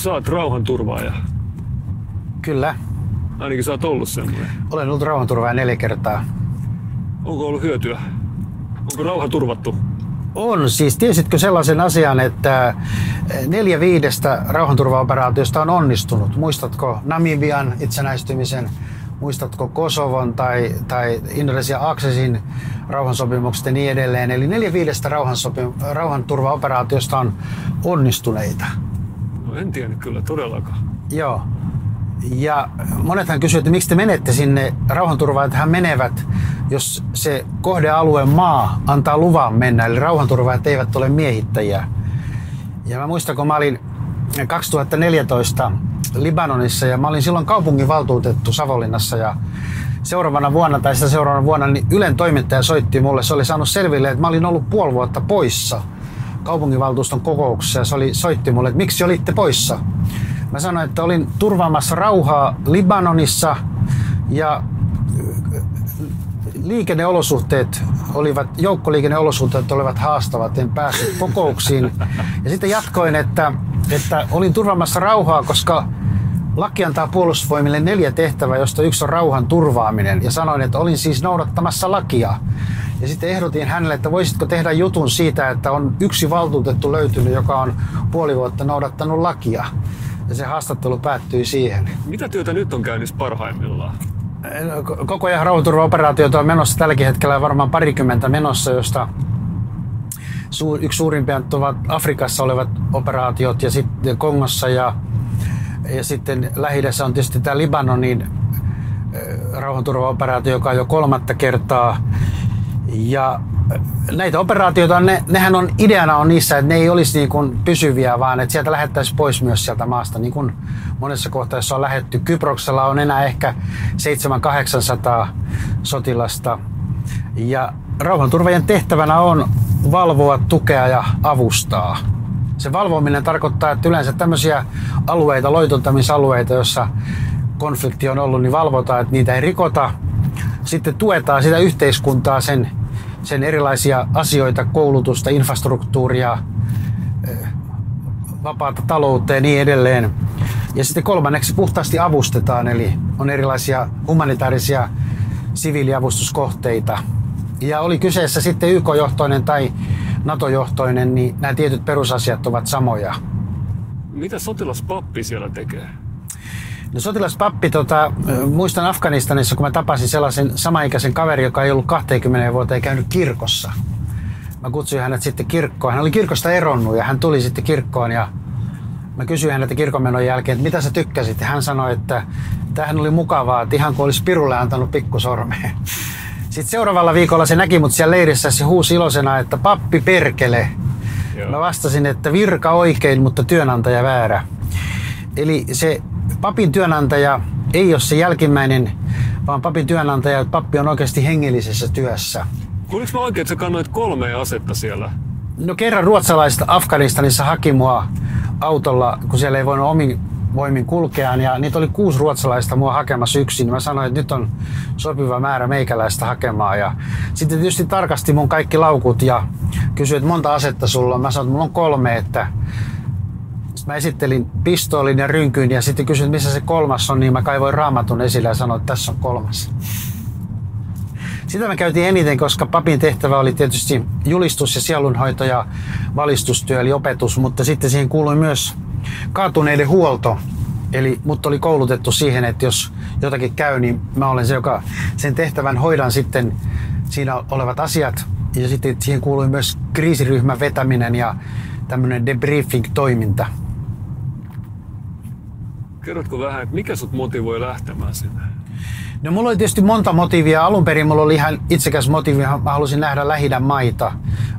sä oot rauhanturvaaja. Kyllä. Ainakin sä oot ollut semmoinen. Olen ollut rauhanturvaaja neljä kertaa. Onko ollut hyötyä? Onko rauha turvattu? On. Siis tiesitkö sellaisen asian, että neljä viidestä rauhanturvaoperaatiosta on onnistunut? Muistatko Namibian itsenäistymisen? Muistatko Kosovon tai, tai Indonesia Aksesin rauhansopimukset ja niin edelleen? Eli neljä viidestä rauhanturvaoperaatiosta on onnistuneita. No en tiedä kyllä todellakaan. Joo. Ja monethan kysyvät, että miksi te menette sinne hän menevät, jos se kohdealueen maa antaa luvan mennä. Eli rauhanturvaajat eivät ole miehittäjiä. Ja mä muistan, kun mä olin 2014 Libanonissa ja mä olin silloin kaupunginvaltuutettu Savonlinnassa ja seuraavana vuonna tai sitä seuraavana vuonna niin Ylen toimittaja soitti mulle. Se oli saanut selville, että mä olin ollut puoli vuotta poissa kaupunginvaltuuston kokouksessa ja se oli, soitti mulle, että miksi olitte poissa. Mä sanoin, että olin turvaamassa rauhaa Libanonissa ja liikenneolosuhteet olivat, joukkoliikenneolosuhteet olivat haastavat, en päässyt kokouksiin. Ja sitten jatkoin, että, että olin turvaamassa rauhaa, koska laki antaa puolustusvoimille neljä tehtävää, josta yksi on rauhan turvaaminen. Ja sanoin, että olin siis noudattamassa lakia. Ja sitten ehdotin hänelle, että voisitko tehdä jutun siitä, että on yksi valtuutettu löytynyt, joka on puoli vuotta noudattanut lakia. Ja se haastattelu päättyi siihen. Mitä työtä nyt on käynnissä parhaimmillaan? Koko ajan rauhanturvaoperaatioita on menossa tälläkin hetkellä varmaan parikymmentä menossa, josta yksi suurimpia ovat Afrikassa olevat operaatiot ja sitten Kongossa ja, ja sitten lähi on tietysti tämä Libanonin rauhanturvaoperaatio, joka on jo kolmatta kertaa. Ja näitä operaatioita, ne, nehän on, ideana on niissä, että ne ei olisi niin kuin pysyviä, vaan että sieltä lähettäisiin pois myös sieltä maasta, niin kuin monessa kohtaa, jossa on lähetty. Kyproksella on enää ehkä 700-800 sotilasta. Ja rauhanturvajien tehtävänä on valvoa, tukea ja avustaa. Se valvominen tarkoittaa, että yleensä tämmöisiä alueita, loituntamisalueita, joissa konflikti on ollut, niin valvotaan, että niitä ei rikota. Sitten tuetaan sitä yhteiskuntaa sen sen erilaisia asioita, koulutusta, infrastruktuuria, eh, vapaata taloutta ja niin edelleen. Ja sitten kolmanneksi puhtaasti avustetaan, eli on erilaisia humanitaarisia siviiliavustuskohteita. Ja oli kyseessä sitten YK-johtoinen tai NATO-johtoinen, niin nämä tietyt perusasiat ovat samoja. Mitä sotilaspappi siellä tekee? No sotilaspappi, tota, muistan Afganistanissa, kun mä tapasin sellaisen samaikäisen kaverin, joka ei ollut 20 vuotta käynyt kirkossa. Mä kutsuin hänet sitten kirkkoon. Hän oli kirkosta eronnut ja hän tuli sitten kirkkoon ja mä kysyin häneltä kirkonmenon jälkeen, että mitä sä tykkäsit. Ja hän sanoi, että tähän oli mukavaa, että ihan kuin olisi pirulle antanut pikkusormeen. Sitten seuraavalla viikolla se näki mut siellä leirissä se huusi iloisena, että pappi perkele. Joo. Mä vastasin, että virka oikein, mutta työnantaja väärä. Eli se papin työnantaja ei ole se jälkimmäinen, vaan papin työnantaja, että pappi on oikeasti hengellisessä työssä. Kuuliko mä oikein, että sä kannoit kolme asetta siellä? No kerran ruotsalaiset Afganistanissa haki mua autolla, kun siellä ei voinut omin voimin kulkea. Ja niitä oli kuusi ruotsalaista mua hakemassa yksin. Mä sanoin, että nyt on sopiva määrä meikäläistä hakemaan. Ja sitten tietysti tarkasti mun kaikki laukut ja kysyi, että monta asetta sulla on. Mä sanoin, että mulla on kolme, että sitten mä esittelin pistoolin ja rynkyn ja sitten kysyin, missä se kolmas on, niin mä kaivoin raamatun esille ja sanoin, että tässä on kolmas. Sitä me käytiin eniten, koska papin tehtävä oli tietysti julistus ja sielunhoito ja valistustyö eli opetus, mutta sitten siihen kuului myös kaatuneiden huolto. Eli mut oli koulutettu siihen, että jos jotakin käy, niin mä olen se, joka sen tehtävän hoidan sitten siinä olevat asiat. Ja sitten siihen kuului myös kriisiryhmän vetäminen ja tämmöinen debriefing-toiminta. Kerrotko vähän, että mikä sut motivoi lähtemään sinne? No mulla oli tietysti monta motiivia. Alun perin mulla oli ihan itsekäs motiivi. Mä halusin nähdä lähi maita,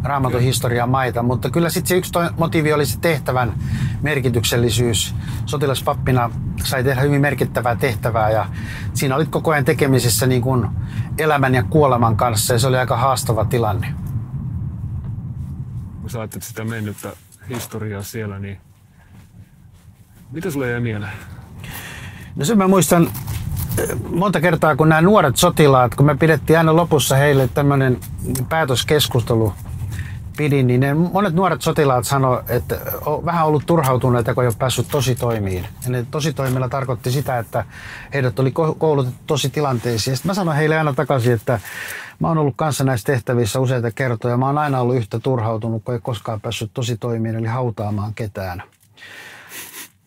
raamatun historian maita. Mutta kyllä sitten se yksi motiivi oli se tehtävän merkityksellisyys. Sotilaspappina sai tehdä hyvin merkittävää tehtävää ja siinä olit koko ajan tekemisessä niin kuin elämän ja kuoleman kanssa ja se oli aika haastava tilanne. Kun sä sitä mennyttä historiaa siellä, niin mitä sulle jäi mieleen? No sen mä muistan eh, monta kertaa, kun nämä nuoret sotilaat, kun me pidettiin aina lopussa heille tämmöinen päätöskeskustelu pidin, niin ne monet nuoret sotilaat sanoivat, että on vähän ollut turhautuneita, kun ei ole päässyt tositoimiin. Ja ne tositoimilla tarkoitti sitä, että heidät oli koulutettu tositilanteisiin. Sitten mä sanoin heille aina takaisin, että mä oon ollut kanssa näissä tehtävissä useita kertoja. Mä oon aina ollut yhtä turhautunut, kun ei koskaan päässyt tositoimiin, eli hautaamaan ketään.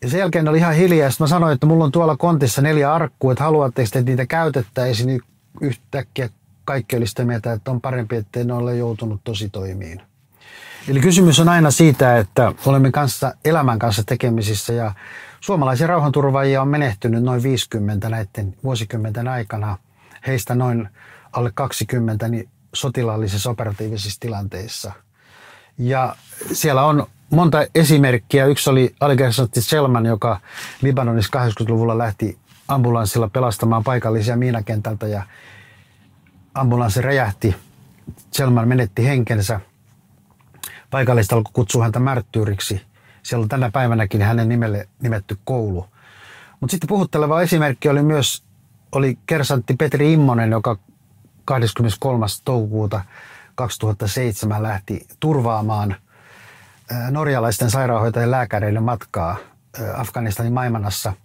Ja sen jälkeen oli ihan hiljaa. Sitten mä sanoin, että mulla on tuolla kontissa neljä arkkua, että haluatteko, että niitä käytettäisiin niin yhtäkkiä kaikki oli sitä mieltä, että on parempi, ettei ne ole joutunut tosi toimiin. Eli kysymys on aina siitä, että olemme kanssa, elämän kanssa tekemisissä ja suomalaisia rauhanturvaajia on menehtynyt noin 50 näiden vuosikymmenten aikana. Heistä noin alle 20 niin sotilaallisissa operatiivisissa tilanteissa. Ja siellä on monta esimerkkiä. Yksi oli alikersantti Selman, joka Libanonissa 80-luvulla lähti ambulanssilla pelastamaan paikallisia miinakentältä ja ambulanssi räjähti. Selman menetti henkensä. Paikalliset alkoi kutsua häntä märttyyriksi. Siellä on tänä päivänäkin hänen nimelle nimetty koulu. Mutta sitten puhutteleva esimerkki oli myös oli kersantti Petri Immonen, joka 23. toukokuuta 2007 lähti turvaamaan norjalaisten sairaanhoitajien lääkäreille matkaa Afganistanin Maimanassa –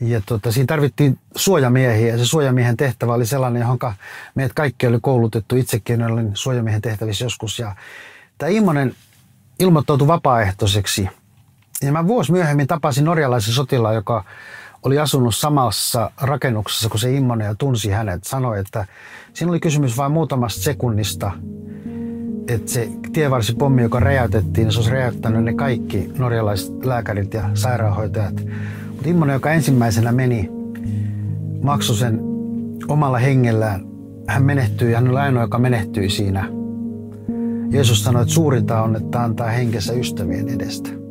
ja tota, siinä tarvittiin suojamiehiä ja se suojamiehen tehtävä oli sellainen, johon meidät kaikki oli koulutettu. Itsekin olin suojamiehen tehtävissä joskus. Ja tämä Immonen ilmoittautui vapaaehtoiseksi. Ja mä vuosi myöhemmin tapasin norjalaisen sotilaan, joka oli asunut samassa rakennuksessa kuin se Immonen ja tunsi hänet. Sanoi, että siinä oli kysymys vain muutamasta sekunnista, että se tievarsipommi, joka räjäytettiin, se olisi räjäyttänyt ne kaikki norjalaiset lääkärit ja sairaanhoitajat Immonen, joka ensimmäisenä meni, maksoi sen omalla hengellään. Hän menehtyi hän oli ainoa, joka menehtyi siinä. Jeesus sanoi, että suurinta on, että antaa henkensä ystävien edestä.